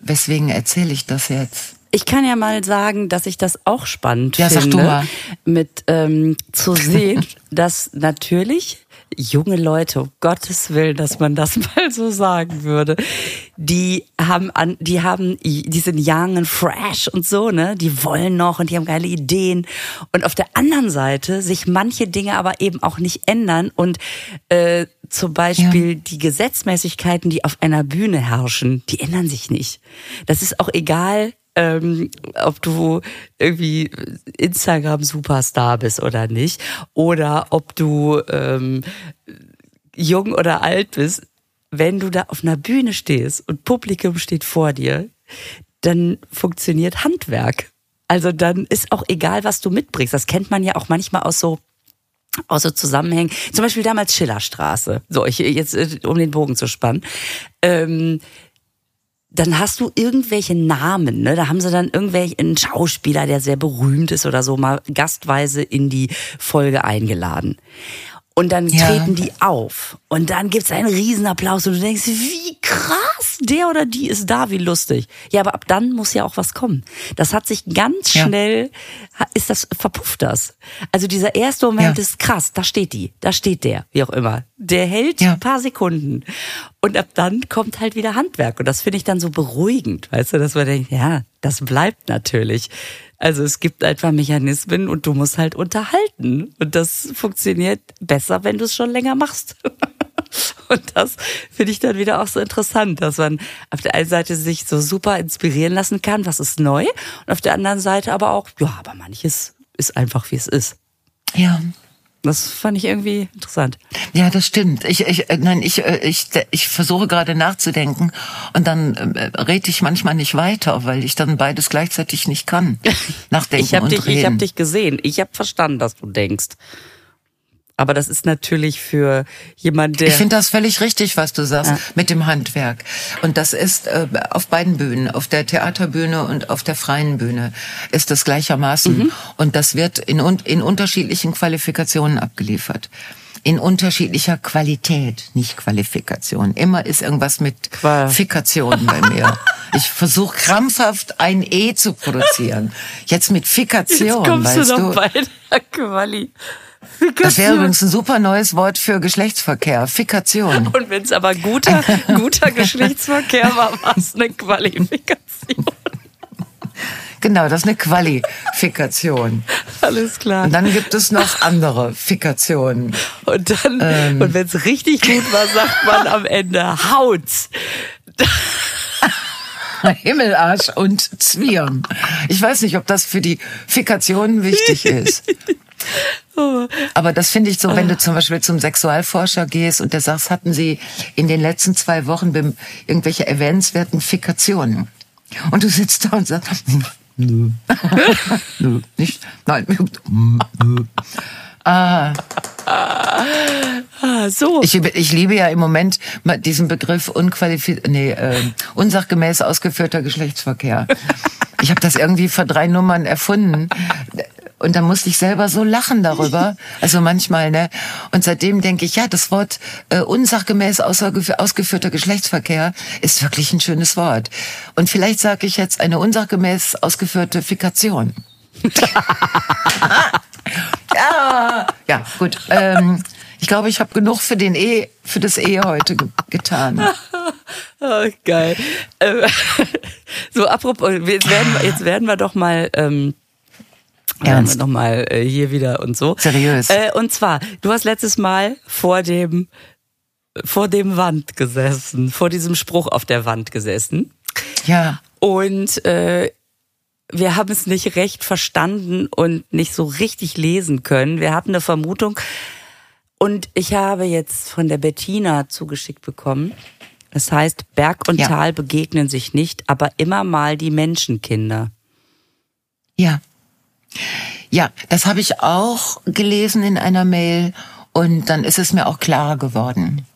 weswegen erzähle ich das jetzt? Ich kann ja mal sagen, dass ich das auch spannend Ja, sag finde, du mal. mit ähm, zu sehen, *laughs* dass natürlich junge Leute, um Gottes Willen, dass man das *laughs* mal so sagen würde, die haben an, die haben, die sind young and fresh und so, ne, die wollen noch und die haben geile Ideen. Und auf der anderen Seite sich manche Dinge aber eben auch nicht ändern und äh, zum Beispiel die Gesetzmäßigkeiten, die auf einer Bühne herrschen, die ändern sich nicht. Das ist auch egal, ähm, ob du irgendwie Instagram-Superstar bist oder nicht, oder ob du ähm, jung oder alt bist, wenn du da auf einer Bühne stehst und Publikum steht vor dir, dann funktioniert Handwerk. Also dann ist auch egal, was du mitbringst. Das kennt man ja auch manchmal aus so aus so Zusammenhängen. Zum Beispiel damals Schillerstraße. So, ich jetzt äh, um den Bogen zu spannen. Ähm, dann hast du irgendwelche Namen, ne? Da haben sie dann irgendwelchen Schauspieler, der sehr berühmt ist oder so, mal gastweise in die Folge eingeladen. Und dann Ja. treten die auf. Und dann gibt's einen Riesenapplaus und du denkst, wie krass, der oder die ist da, wie lustig. Ja, aber ab dann muss ja auch was kommen. Das hat sich ganz Ja. schnell, ist das, verpufft das. Also dieser erste Moment Ja. ist krass, da steht die, da steht der, wie auch immer. Der hält Ja. ein paar Sekunden. Und ab dann kommt halt wieder Handwerk. Und das finde ich dann so beruhigend, weißt du, dass man denkt, ja, das bleibt natürlich. Also es gibt einfach Mechanismen und du musst halt unterhalten. Und das funktioniert besser, wenn du es schon länger machst. *laughs* Und das finde ich dann wieder auch so interessant, dass man auf der einen Seite sich so super inspirieren lassen kann, was ist neu, und auf der anderen Seite aber auch, ja, aber manches ist einfach wie es ist. Ja. Das fand ich irgendwie interessant. Ja, das stimmt. Ich, ich, äh, nein, ich, äh, ich, ich versuche gerade nachzudenken und dann äh, rede ich manchmal nicht weiter, weil ich dann beides gleichzeitig nicht kann. *laughs* Nachdenken Ich habe und dich, reden. ich hab dich gesehen. Ich habe verstanden, dass du denkst. Aber das ist natürlich für jemand, der Ich finde das völlig richtig, was du sagst mit dem Handwerk. Und das ist äh, auf beiden Bühnen, auf der Theaterbühne und auf der freien Bühne, ist das gleichermaßen. Mhm. Und das wird in, in unterschiedlichen Qualifikationen abgeliefert. In unterschiedlicher Qualität, nicht Qualifikation. Immer ist irgendwas mit Qua- Fikation bei mir. *laughs* Ich versuche krampfhaft ein E zu produzieren. Jetzt mit Fikation, Jetzt kommst weißt du du. noch bei der Quali. Das wäre übrigens ein super neues Wort für Geschlechtsverkehr. Fikation. Und wenn es aber guter, *laughs* guter Geschlechtsverkehr war, war es eine Qualifikation. Genau, das ist eine Qualifikation. Alles klar. Und dann gibt es noch andere Fikationen. Und dann, Ähm. und wenn es richtig gut war, sagt man am Ende Haut's. *laughs* Himmelarsch und Zwirn. Ich weiß nicht, ob das für die Fikationen wichtig ist. *laughs* Aber das finde ich so, wenn du zum Beispiel zum Sexualforscher gehst und der sagst, hatten sie in den letzten zwei Wochen irgendwelche erwähnenswerten Fikationen. Und du sitzt da und sagst, nö, *laughs* nö, nicht, nein, nö. Ah, Ah, so. Ich, ich liebe ja im Moment diesen Begriff unqualifiziert, nee, äh, unsachgemäß ausgeführter Geschlechtsverkehr. Ich habe das irgendwie vor drei Nummern erfunden. Und dann musste ich selber so lachen darüber. *laughs* Also manchmal, ne? Und seitdem denke ich, ja, das Wort äh, unsachgemäß ausgef- ausgeführter Geschlechtsverkehr ist wirklich ein schönes Wort. Und vielleicht sage ich jetzt eine unsachgemäß ausgeführte Fikation. *laughs* ja, ja, gut. Ähm, ich glaube, ich habe genug für den E, für das E heute ge getan. Ah, *laughs* geil. Äh, so, apropos, jetzt werden, wir- jetzt werden wir doch mal, ähm, Ernst. wir noch mal äh, hier wieder und so. Seriös. Äh, und zwar, du hast letztes Mal vor dem, vor dem Wand gesessen, vor diesem Spruch auf der Wand gesessen. Ja, Und äh, wir haben es nicht recht verstanden und nicht so richtig lesen können. Wir hatten eine Vermutung. Und ich habe jetzt von der Bettina zugeschickt bekommen. Das heißt, Berg und Ja. Tal begegnen sich nicht, aber immer mal die Menschenkinder. ja. Ja, das habe ich auch gelesen in einer Mail und dann ist es mir auch klarer geworden.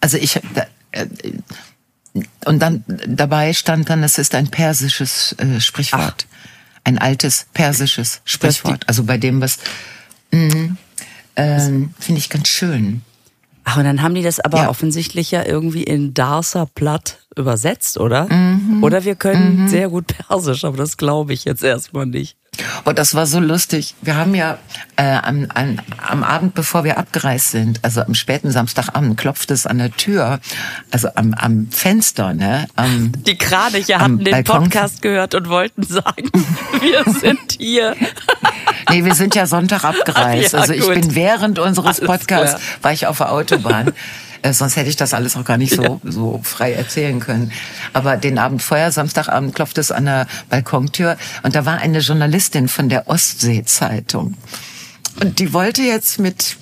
Also ich äh, und dann dabei stand dann, es ist ein persisches äh, Sprichwort, ein altes persisches Sprichwort. Also bei dem was mh, ähm, finde ich ganz schön. Ach, und dann haben die das aber Ja. offensichtlich ja irgendwie in Darsa platt übersetzt, oder? Mhm. Oder wir können sehr gut Persisch, aber das glaube ich jetzt erstmal nicht. Und das war so lustig. Wir haben ja äh, am, am, am Abend, bevor wir abgereist sind, also am späten Samstagabend, klopft es an der Tür, also am, am Fenster, ne? Am, Die Kraniche hatten den Balkon. Podcast gehört und wollten sagen, *laughs* wir sind hier. *laughs* nee, wir sind ja Sonntag abgereist. Ja, also ich gut. bin während unseres Alles Podcasts, klar. war ich auf der Autobahn. Äh, Sonst hätte ich das alles auch gar nicht so, so frei erzählen können. Aber den Abend vorher, Samstagabend, klopft es an der Balkontür und da war eine Journalistin von der Ostsee-Zeitung. Und die wollte jetzt mit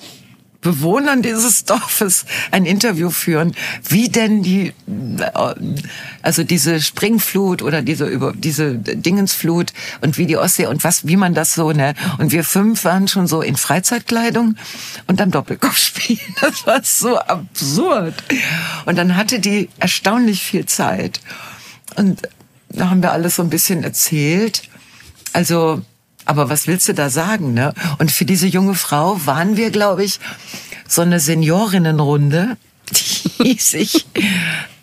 Bewohnern dieses Dorfes ein Interview führen, wie denn die, äh, also diese Springflut oder diese über diese Dingensflut und wie die Ostsee und was, wie man das so ne. Und wir fünf waren schon so in Freizeitkleidung und am Doppelkopfspiel. *laughs* Das war so absurd. Und dann hatte die erstaunlich viel Zeit und da haben wir alles so ein bisschen erzählt. Also, aber was willst du da sagen, ne? Und für diese junge Frau waren wir, glaube ich, so eine Seniorinnenrunde, die *laughs* sich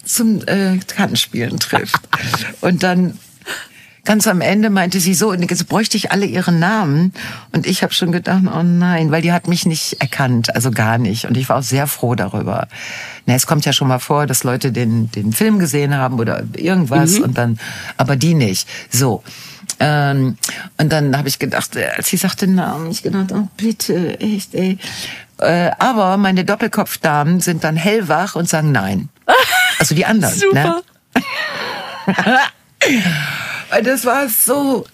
zum äh, Kartenspielen trifft. Und dann ganz am Ende meinte sie so, jetzt bräuchte ich alle ihren Namen. Und ich habe schon gedacht, oh nein, weil die hat mich nicht erkannt, also gar nicht. Und ich war auch sehr froh darüber. Na, es kommt ja schon mal vor, dass Leute den, den Film gesehen haben oder irgendwas Mhm. und dann, aber die nicht. So. Ähm, und dann habe ich gedacht, äh, als sie sagte Namen, ich gedacht, oh bitte, echt, ey. Äh, aber meine Doppelkopfdamen sind dann hellwach und sagen nein. *laughs* Also die anderen. Ne? Super. *laughs* Und das war so,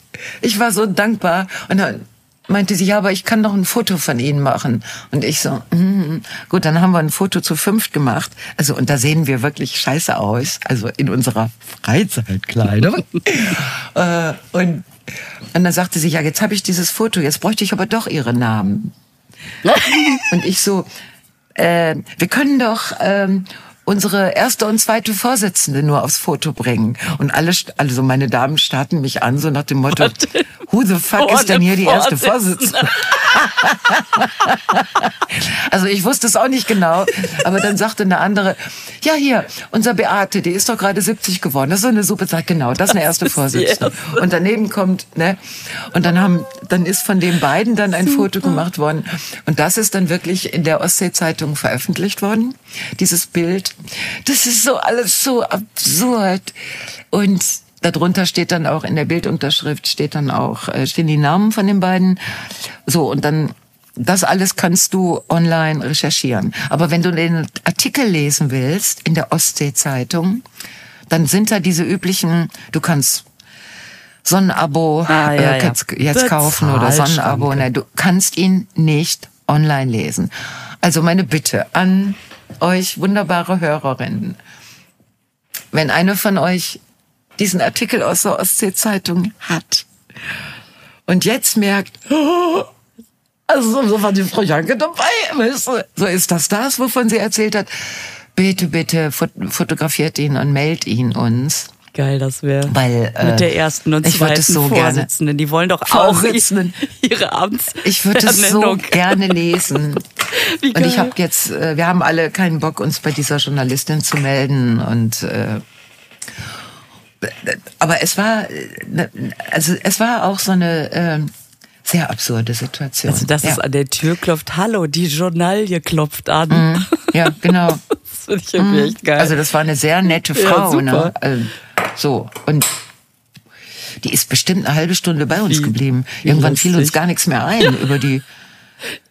ich war so dankbar. Und dann meinte sie, ja, aber ich kann doch ein Foto von Ihnen machen. Und ich so, mm, gut, dann haben wir ein Foto zu fünft gemacht. Also, und da sehen wir wirklich scheiße aus. Also in unserer Freizeitkleidung. *laughs* äh, und, und dann sagte sie, ja, jetzt habe ich dieses Foto, jetzt bräuchte ich aber doch Ihre Namen. *laughs* Und ich so, äh, wir können doch ähm, unsere erste und zweite Vorsitzende nur aufs Foto bringen. Und alle, also meine Damen starten mich an, so nach dem Motto, who the fuck ist denn hier die erste Vorsitzende? *laughs* Also ich wusste es auch nicht genau, aber dann sagte eine andere, ja hier, unser Beate, die ist doch gerade 70 geworden. Das ist so eine super Zeit, genau, das ist eine erste Vorsitzende. erste. Und daneben kommt, ne, und dann haben, dann ist von den beiden dann ein Foto gemacht worden. Und das ist dann wirklich in der Ostsee-Zeitung veröffentlicht worden, dieses Bild. Das ist so alles so absurd. Und darunter steht dann auch in der Bildunterschrift steht dann auch, äh, stehen die Namen von den beiden. So, und dann, das alles kannst du online recherchieren. Aber wenn du den Artikel lesen willst in der Ostsee-Zeitung, dann sind da diese üblichen, du kannst Sonnenabo Ah, ja, äh, ja. jetzt, jetzt kaufen oder. Sonnenabo. Nein, du kannst ihn nicht online lesen. Also meine Bitte an euch wunderbare Hörerinnen, wenn eine von euch diesen Artikel aus der Ostsee-Zeitung hat und jetzt merkt, oh, also so war die Frau Janke dabei, so ist das das, wovon sie erzählt hat. Bitte, bitte fot fotografiert ihn und meldet ihn uns. Geil, das wäre. Weil, äh, Mit der ersten und ich würde zweiten so gerne- Vorsitzenden. Die wollen doch auch *laughs* ihre Abends. Ich würde es so gerne *laughs* lesen. Und ich habe jetzt, äh, wir haben alle keinen Bock, uns bei dieser Journalistin zu melden. Und äh, aber es war, äh, also es war auch so eine äh, sehr absurde Situation. Also, dass ja. es an der Tür klopft. Hallo, die Journalie klopft an. ja, genau. *laughs* Das finde ich irgendwie echt geil. Also das war eine sehr nette Ja, Frau. super. ne? Also, so und die ist bestimmt eine halbe Stunde bei uns Wie- geblieben. Irgendwann fiel uns gar nichts mehr ein *laughs* über die,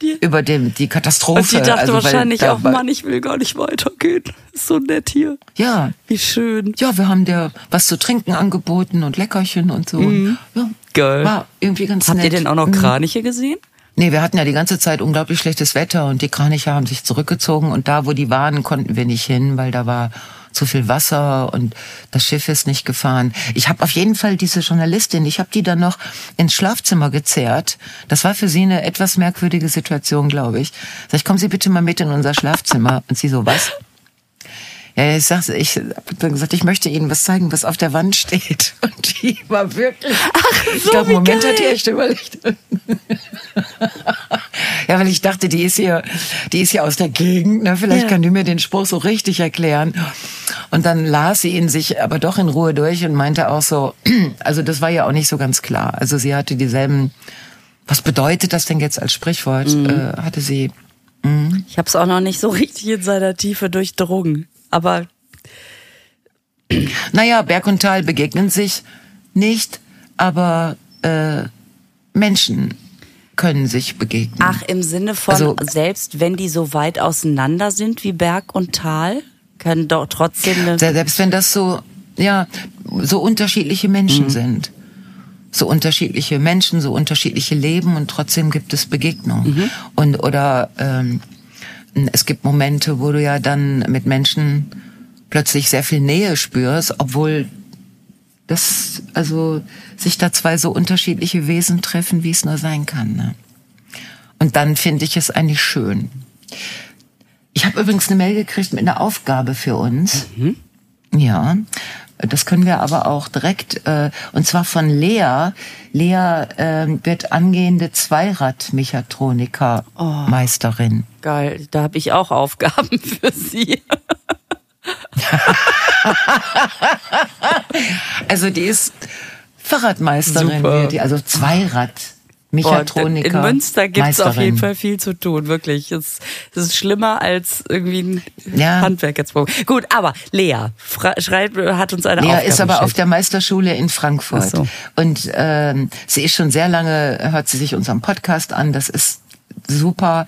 Die- über dem, die Katastrophe. und die dachte Also, wahrscheinlich da auch, Mann, ich will gar nicht weitergehen. Ist so nett hier. Ja, Wie schön. ja, wir haben dir was zu trinken angeboten und Leckerchen und so. Ja, Geil. War irgendwie ganz Habt nett. ihr denn auch noch Mhm. Kraniche gesehen? Nee, wir hatten ja die ganze Zeit unglaublich schlechtes Wetter und die Kraniche haben sich zurückgezogen und da, wo die waren, konnten wir nicht hin, weil da war zu viel Wasser und das Schiff ist nicht gefahren. Ich habe auf jeden Fall diese Journalistin, ich habe die dann noch ins Schlafzimmer gezerrt. Das war für sie eine etwas merkwürdige Situation, glaube ich. Sag ich, kommen Sie bitte mal mit in unser Schlafzimmer. Und sie so, was? Ja, ich sagte, ich hab dann gesagt, ich möchte Ihnen was zeigen, was auf der Wand steht. *laughs* Und die war wirklich. ich glaube, wie Moment geil. hat die echt überlegt. *laughs* ja, weil ich dachte, die ist hier, die ist hier aus der Gegend. Ne? Vielleicht Ja. kann die mir den Spruch so richtig erklären. Und dann las sie ihn sich aber doch in Ruhe durch und meinte auch so, *clears throat* also das war ja auch nicht so ganz klar. Also sie hatte dieselben. Was bedeutet das denn jetzt als Sprichwort? Mhm. Äh, hatte sie Ich habe es auch noch nicht so richtig in seiner Tiefe durchdrungen. Aber Naja, Berg und Tal begegnen sich nicht, aber äh, Menschen können sich begegnen. ach, im Sinne von, Also- selbst wenn die so weit auseinander sind wie Berg und Tal, können doch trotzdem eine. Se- Selbst wenn das so, ja, so unterschiedliche Menschen sind. So unterschiedliche Menschen, so unterschiedliche Leben und trotzdem gibt es Begegnungen. Und oder ähm, es gibt Momente, wo du ja dann mit Menschen plötzlich sehr viel Nähe spürst, obwohl das, also sich da zwei so unterschiedliche Wesen treffen, wie es nur sein kann. Ne? Und dann finde ich es eigentlich schön. Ich habe übrigens eine Mail gekriegt mit einer Aufgabe für uns. Ja. Das können wir aber auch direkt, äh, und zwar von Lea. Lea äh, wird angehende Zweirad-Mechatroniker-Meisterin. Geil, da habe ich auch Aufgaben *laughs* für Sie. *laughs* also die ist Fahrradmeisterin, die, also Zweirad. Mechatroniker. In Münster gibt es auf jeden Fall viel zu tun, wirklich. Es, es ist schlimmer als irgendwie ein Ja. Handwerk jetzt. Gut, aber Lea schreibt, hat uns eine Lea Aufgabe ist aber auf geschickt. der Meisterschule in Frankfurt. So. Und ähm, sie ist schon sehr lange, hört sie sich unseren Podcast an. Das ist super.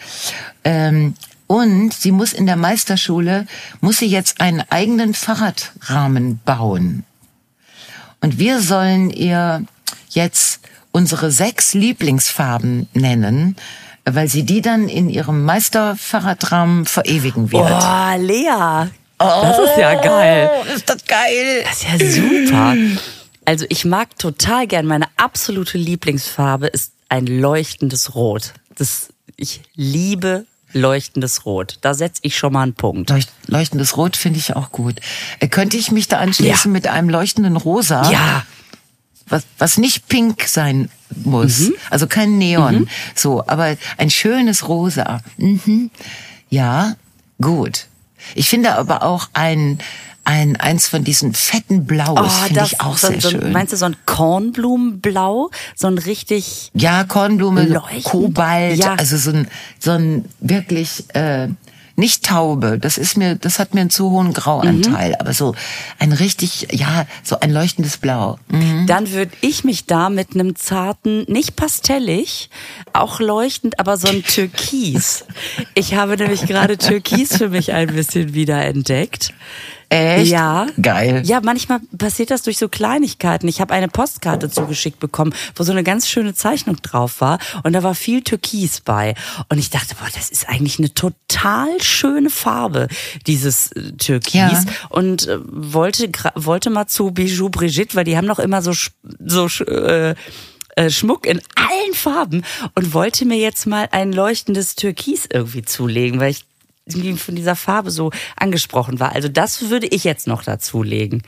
Ähm, und sie muss in der Meisterschule, muss sie jetzt einen eigenen Fahrradrahmen bauen. Und wir sollen ihr jetzt unsere sechs Lieblingsfarben nennen, weil sie die dann in ihrem Meisterfahrradrahmen verewigen wird. Boah, Lea. Das ist ja geil. Oh, ist das geil. Das ist ja super. Also ich mag total gern, meine absolute Lieblingsfarbe ist ein leuchtendes Rot. Das, ich liebe leuchtendes Rot. Da setze ich schon mal einen Punkt. Leucht, leuchtendes Rot finde ich auch gut. Äh, könnte ich mich da anschließen Ja. mit einem leuchtenden Rosa? Ja, Was, was nicht pink sein muss. Mhm. Also kein Neon. So, aber ein schönes Rosa. Mhm. Ja, gut. Ich finde aber auch ein, ein, eins von diesen fetten Blaus finde ich auch Oh, so, sehr so, schön. Meinst du so ein Kornblumenblau? So ein richtig Ja, Kornblume, Leuchtend. Kobalt, Ja. also so ein, so ein wirklich, äh, nicht Taube, das ist mir, das hat mir einen zu hohen Grauanteil, Mhm. aber so ein richtig, ja, so ein leuchtendes Blau. Mhm. Dann würde ich mich da mit einem zarten, nicht pastellig, auch leuchtend, aber so ein Türkis. Ich habe nämlich gerade Türkis für mich ein bisschen wiederentdeckt. Echt? Ja. Geil. Ja, manchmal passiert das durch so Kleinigkeiten. Ich habe eine Postkarte zugeschickt bekommen, wo so eine ganz schöne Zeichnung drauf war und da war viel Türkis bei. Und ich dachte, boah, das ist eigentlich eine total schöne Farbe, dieses äh, Türkis. Ja. Und äh, wollte, wollte mal zu Bijou Brigitte, weil die haben noch immer so, so äh, äh, Schmuck in allen Farben und wollte mir jetzt mal ein leuchtendes Türkis irgendwie zulegen, weil ich von dieser Farbe so angesprochen war. Also das würde ich jetzt noch dazulegen.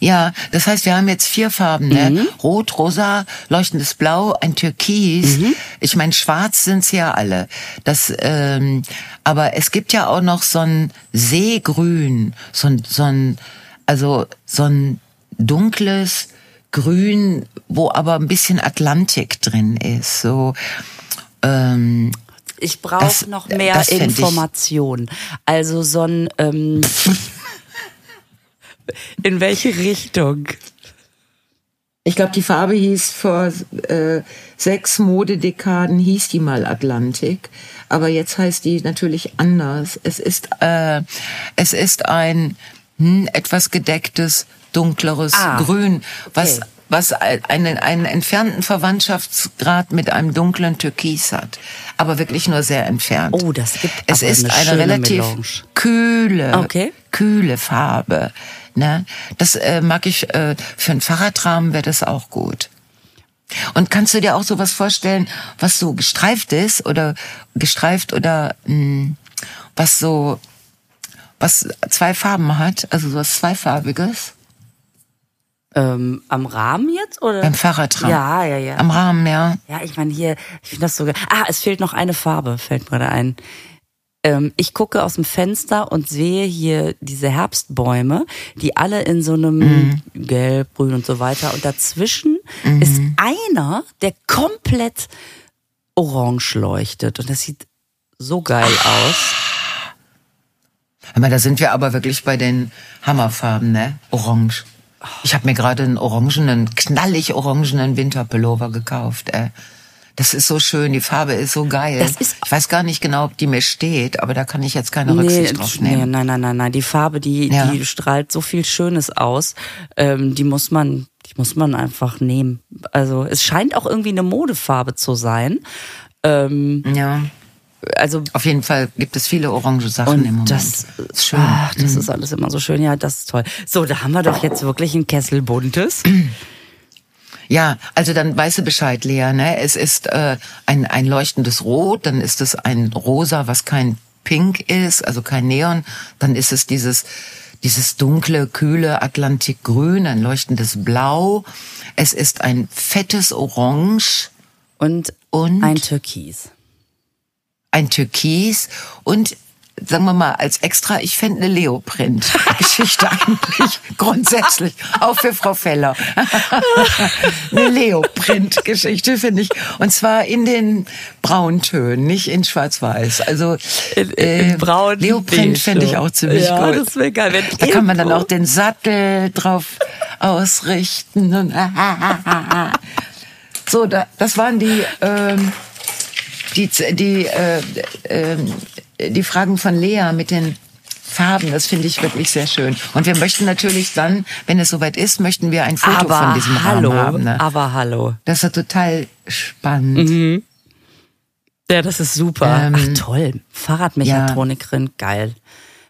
Ja, das heißt, wir haben jetzt vier Farben, Mhm. ne? Rot, rosa, leuchtendes Blau, ein Türkis. Mhm. Ich meine, schwarz sind's ja alle. Das, ähm, aber es gibt ja auch noch so ein Seegrün, so ein, so ein, also so ein dunkles Grün, wo aber ein bisschen Atlantik drin ist. So, ähm, Ich brauche noch mehr Informationen. Also so ein ähm, *laughs* in welche Richtung? Ich glaube, die Farbe hieß vor äh, sechs Modedekaden hieß die mal Atlantik, aber jetzt heißt die natürlich anders. Es ist äh, es ist ein hm, etwas gedecktes dunkleres Ah, Grün, was okay. Was einen einen entfernten Verwandtschaftsgrad mit einem dunklen Türkis hat, aber wirklich nur sehr entfernt. Oh, das gibt es aber ist eine eine relativ Melange. kühle Okay. kühle Farbe. Ne? Das äh, mag ich, äh, für einen Fahrradrahmen wäre das auch gut. Und kannst du dir auch sowas vorstellen, was so gestreift ist oder gestreift oder mh, was so was zwei Farben hat, also sowas zweifarbiges Ähm, am Rahmen jetzt oder? beim Fahrradrahmen? Ja, ja, ja. Am Rahmen, ja. Ja, ich meine hier, ich finde das so. ge- Ah, es fehlt noch eine Farbe, fällt mir gerade ein. Ähm, ich gucke aus dem Fenster und sehe hier diese Herbstbäume, die alle in so einem Mhm. Gelb, Grün und so weiter. Und dazwischen ist einer, der komplett orange leuchtet. Und das sieht so geil aus. Aber da sind wir aber wirklich bei den Hammerfarben, ne? Orange. Ich habe mir gerade einen orangenen, knallig orangenen Winterpullover gekauft. Äh. Das ist so schön, die Farbe ist so geil. Das ist- ich weiß gar nicht genau, ob die mir steht, aber da kann ich jetzt keine Rücksicht drauf nee, nehmen. nein, nein, nein, nein. Die Farbe, die, Ja. die strahlt so viel Schönes aus. Ähm, die muss man, die muss man einfach nehmen. Also es scheint auch irgendwie eine Modefarbe zu sein. Ähm, Ja, also auf jeden Fall gibt es viele orange Sachen im Moment. das ist schön. Mhm. Ach, das ist alles immer so schön. Ja, das ist toll. So, da haben wir doch jetzt wirklich ein Kessel buntes. *clears throat* Ja, also dann weißt du Bescheid, Lea. Ne? Es ist äh, ein, ein leuchtendes Rot, dann ist es ein Rosa, was kein Pink ist, also kein Neon. Dann ist es dieses dieses dunkle, kühle Atlantikgrün, ein leuchtendes Blau. Es ist ein fettes Orange Und, Und? ein Türkis. Ein Türkis und sagen wir mal als extra, ich fände eine Leoprint-Geschichte *laughs* eigentlich grundsätzlich, auch für Frau Feller. eine *laughs* Leoprint-Geschichte finde ich. Und zwar in den Brauntönen, nicht in Schwarz-Weiß. Also In- in äh, braun Leoprint fände ich auch ziemlich Ja, gut. das wäre geil, da kann man dann auch den Sattel drauf ausrichten. Und *laughs* so, da, das waren die... Ähm, die, die, äh, ähm, die Fragen von Lea mit den Farben, das finde ich wirklich sehr schön. Und wir möchten natürlich dann, wenn es soweit ist, möchten wir ein Foto aber von diesem hallo, Rahmen haben. Ne? aber hallo. Das ist total spannend. Mhm. Ja, das ist super. Ähm, Ach toll, Fahrradmechatronikerin, geil.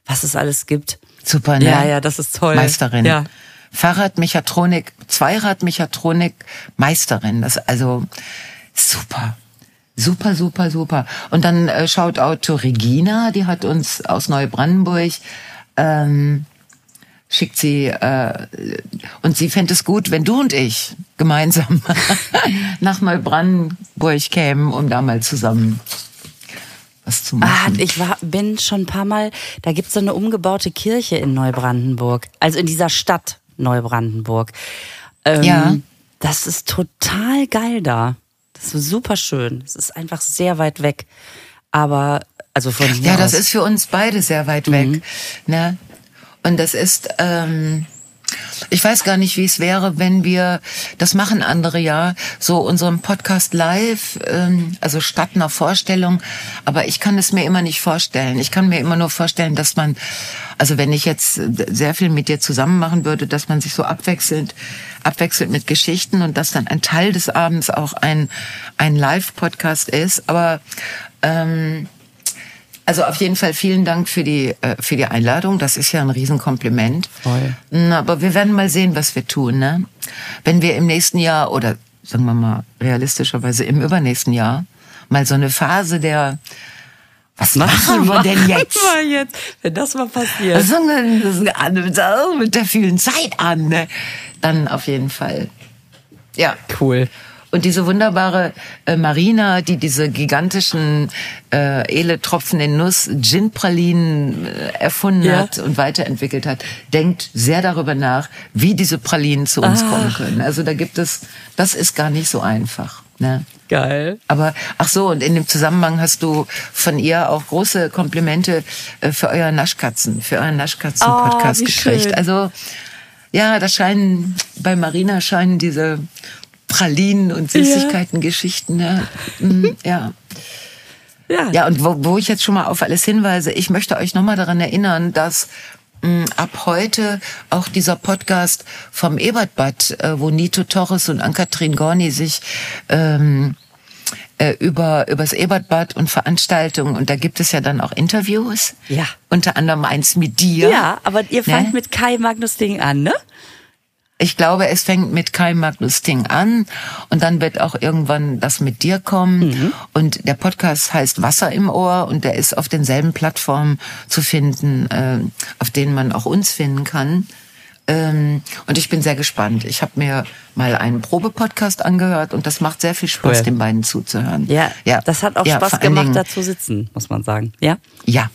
Was es alles gibt. Super, ne? Ja, ja, das ist toll. Meisterin. Ja. Fahrradmechatronik, Zweiradmechatronik, Meisterin. Das also super. Super, super, super. Und dann äh, schaut out to Regina, die hat uns aus Neubrandenburg ähm, schickt sie äh, und sie fände es gut, wenn du und ich gemeinsam *laughs* nach Neubrandenburg kämen, um da mal zusammen was zu Ah, machen. ich war, bin schon ein paar Mal, da gibt's so eine umgebaute Kirche in Neubrandenburg. Also in dieser Stadt Neubrandenburg. Ähm, Ja. Das ist total geil da. Ist super schön. Es ist einfach sehr weit weg. Aber, also von hier Ja, das aus. ist für uns beide sehr weit Mhm. weg. Ne? Und das ist, ähm, ich weiß gar nicht, wie es wäre, wenn wir, das machen andere ja, so unseren Podcast live, ähm, also statt einer Vorstellung. Aber ich kann es mir immer nicht vorstellen. Ich kann mir immer nur vorstellen, dass man, also wenn ich jetzt sehr viel mit dir zusammen machen würde, dass man sich so abwechselnd, abwechselt mit Geschichten und dass dann ein Teil des Abends auch ein, ein Live-Podcast ist. Aber, ähm, also auf jeden Fall vielen Dank für die äh, für die Einladung. Das ist ja ein Riesenkompliment. Voll. Na, Aber wir werden mal sehen, was wir tun. Ne? Wenn wir im nächsten Jahr oder sagen wir mal realistischerweise im übernächsten Jahr mal so eine Phase der was machen wir denn *laughs* jetzt? Mal jetzt, wenn das mal passiert. Was fangen wir denn das mit der vielen Zeit an? Ne? Dann auf jeden Fall. Ja. cool. Und diese wunderbare äh, Marina, die diese gigantischen äh, Ele-Tropfen in Nuss Gin-Pralinen äh, erfunden Ja. hat und weiterentwickelt hat, denkt sehr darüber nach, wie diese Pralinen zu uns Ah. kommen können. Also da gibt es, das ist gar nicht so einfach. Ne? Geil. Aber ach so, und in dem Zusammenhang hast du von ihr auch große Komplimente äh, für euer Naschkatzen, für euren Naschkatzen-Podcast Oh, gekriegt. schön. Also ja, da scheinen bei Marina scheinen diese Pralinen und Süßigkeiten-Geschichten, ja. Mm, *laughs* ja. Ja. Ja, und wo, wo ich jetzt schon mal auf alles hinweise, ich möchte euch nochmal daran erinnern, dass mh, ab heute auch dieser Podcast vom Ebertbad, äh, wo Nito Torres und Ann-Kathrin Gorni sich ähm, äh, über übers Ebertbad und Veranstaltungen und da gibt es ja dann auch Interviews. Ja. Unter anderem eins mit dir. Ja, aber ihr fangt Ne? mit Kai Magnus Ding an, ne? Ich glaube, es fängt mit Kai Magnus Ding an und dann wird auch irgendwann das mit dir kommen. Und der Podcast heißt Wasser im Ohr und der ist auf denselben Plattformen zu finden, äh, auf denen man auch uns finden kann. Ähm, und ich bin sehr gespannt. Ich habe mir mal einen Probepodcast angehört und das macht sehr viel Spaß, Cool. den beiden zuzuhören. Ja, das hat auch ja, Spaß gemacht, Dingen- da zu sitzen, muss man sagen. Ja? Ja.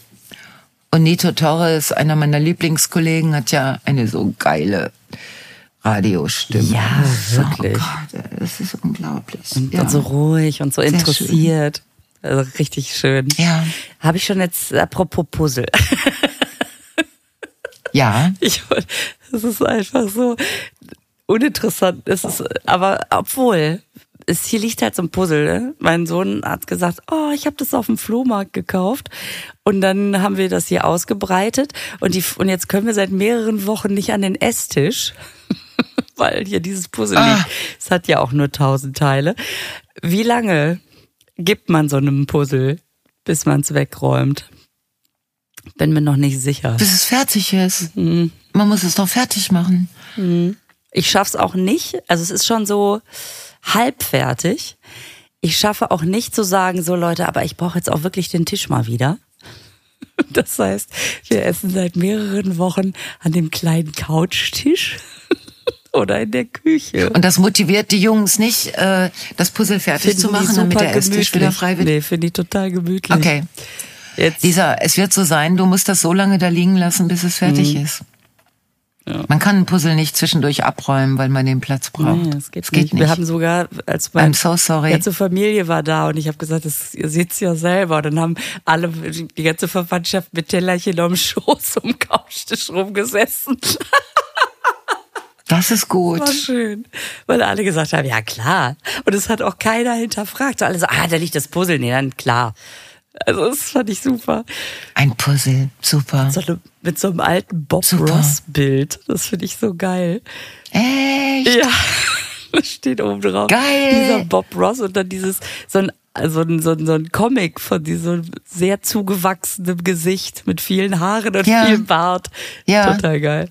Und Nito Torres, einer meiner Lieblingskollegen, hat ja eine so geile Radiostimme. Ja, wirklich. Oh Gott, das ist unglaublich. Und, ja. und so ruhig und so Sehr interessiert. Also richtig schön. Ja. Habe ich schon jetzt, apropos Puzzle. *laughs* ja. Ich, das ist einfach so uninteressant. Es ist, aber obwohl, es, hier liegt halt so ein Puzzle. Ne? Mein Sohn hat gesagt, oh, ich habe das auf dem Flohmarkt gekauft. Und dann haben wir das hier ausgebreitet. Und, die, und jetzt können wir seit mehreren Wochen nicht an den Esstisch, *laughs* weil hier dieses Puzzle Ah. liegt. Es hat ja auch nur tausend Teile. Wie lange gibt man so einem Puzzle, bis man es wegräumt? Bin mir noch nicht sicher. Bis es fertig ist. Mhm. Man muss es doch fertig machen. Ich schaff's auch nicht. Also es ist schon so halb fertig. Ich schaffe auch nicht zu sagen, so Leute, aber ich brauche jetzt auch wirklich den Tisch mal wieder. *laughs* Das heißt, wir essen seit mehreren Wochen an dem kleinen Couchtisch *laughs* oder in der Küche. Und das motiviert die Jungs nicht, äh, das Puzzle fertig Finden zu machen, damit der Esstisch wieder frei wird? Nee, finde ich total gemütlich. Okay. Jetzt, Lisa, es wird so sein, du musst das so lange da liegen lassen, bis es fertig Mhm. ist. Man kann ein Puzzle nicht zwischendurch abräumen, weil man den Platz braucht. Nee, das geht, nicht. Wir haben sogar, als mein I'm so sorry. ganze Familie war da und ich habe gesagt, das, ihr seht's ja selber. Und dann haben alle, die ganze Verwandtschaft mit Tellerchen am Schoß *laughs* um Couchtisch rumgesessen. Das ist gut. War schön. Weil alle gesagt haben, ja klar. Und es hat auch keiner hinterfragt. So alle so, ah, da liegt das Puzzle. Nee, dann klar. Also das fand ich super. Ein Puzzle, super. So eine, mit so einem alten Bob Super. Ross Bild. Das finde ich so geil. Echt? Ja, *laughs* das steht oben drauf. Geil. Dieser Bob Ross und dann dieses, so ein, so ein, so ein, so ein Comic von diesem sehr zugewachsenen Gesicht mit vielen Haaren und Ja. viel Bart. Ja. Total geil.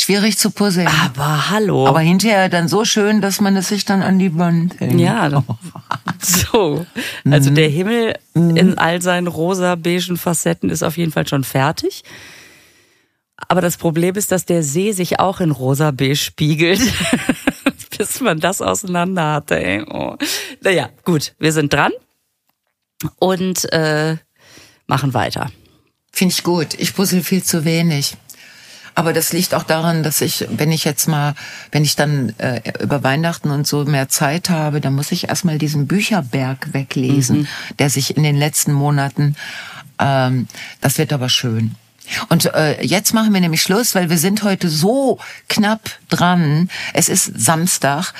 Schwierig zu puzzeln. Aber hallo. Aber hinterher dann so schön, dass man es sich dann an die Wand hängt. ja, *laughs* so. Also der Himmel in all seinen rosa-beigen Facetten ist auf jeden Fall schon fertig. Aber das Problem ist, dass der See sich auch in rosa-beige spiegelt. *laughs* Bis man das auseinander hatte. Ey. Oh. Naja, gut, wir sind dran und äh, machen weiter. Finde ich gut. Ich puzzle viel zu wenig. Aber das liegt auch daran, dass ich, wenn ich jetzt mal, wenn ich dann äh, über Weihnachten und so mehr Zeit habe, dann muss ich erstmal diesen Bücherberg weglesen, der sich in den letzten Monaten, ähm, das wird aber schön. Und äh, jetzt machen wir nämlich Schluss, weil wir sind heute so knapp dran. Es ist Samstag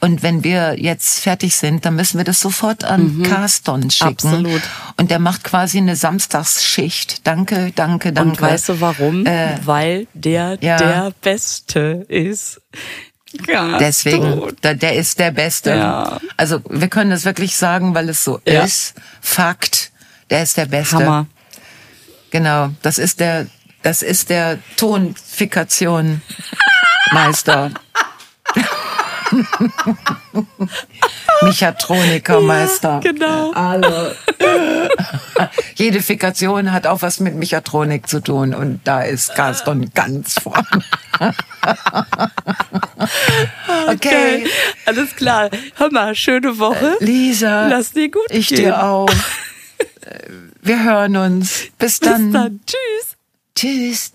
und wenn wir jetzt fertig sind, dann müssen wir das sofort an Carston schicken. Absolut. Und der macht quasi eine Samstagsschicht. Danke, danke, danke. Und weißt du warum? Äh, Weil der ja. der Beste ist. Ja, Deswegen, der, der ist der Beste. Ja. Also wir können das wirklich sagen, weil es so Ja. ist. Fakt, der ist der Beste. Hammer. Genau, das ist der, das ist der Tonfikation Meister. *laughs* Mechatronikermeister. Ja, genau. Alle. *laughs* Jede Fikation hat auch was mit Mechatronik zu tun und da ist Carston ganz vorne. *laughs* okay. Alles klar. Hör mal, schöne Woche. Lisa, Lass dir gut ich gehen. dir auch. Wir hören uns. Bis dann. Bis dann. Tschüss. Tschüss.